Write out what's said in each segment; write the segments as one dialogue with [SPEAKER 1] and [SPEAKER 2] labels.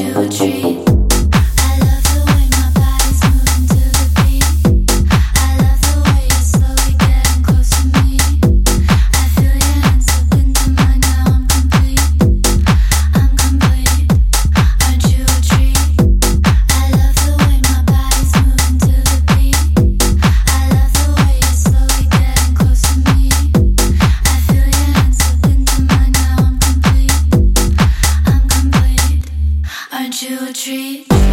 [SPEAKER 1] you. you a treat?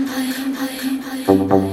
[SPEAKER 1] Empire, Empire, Empire.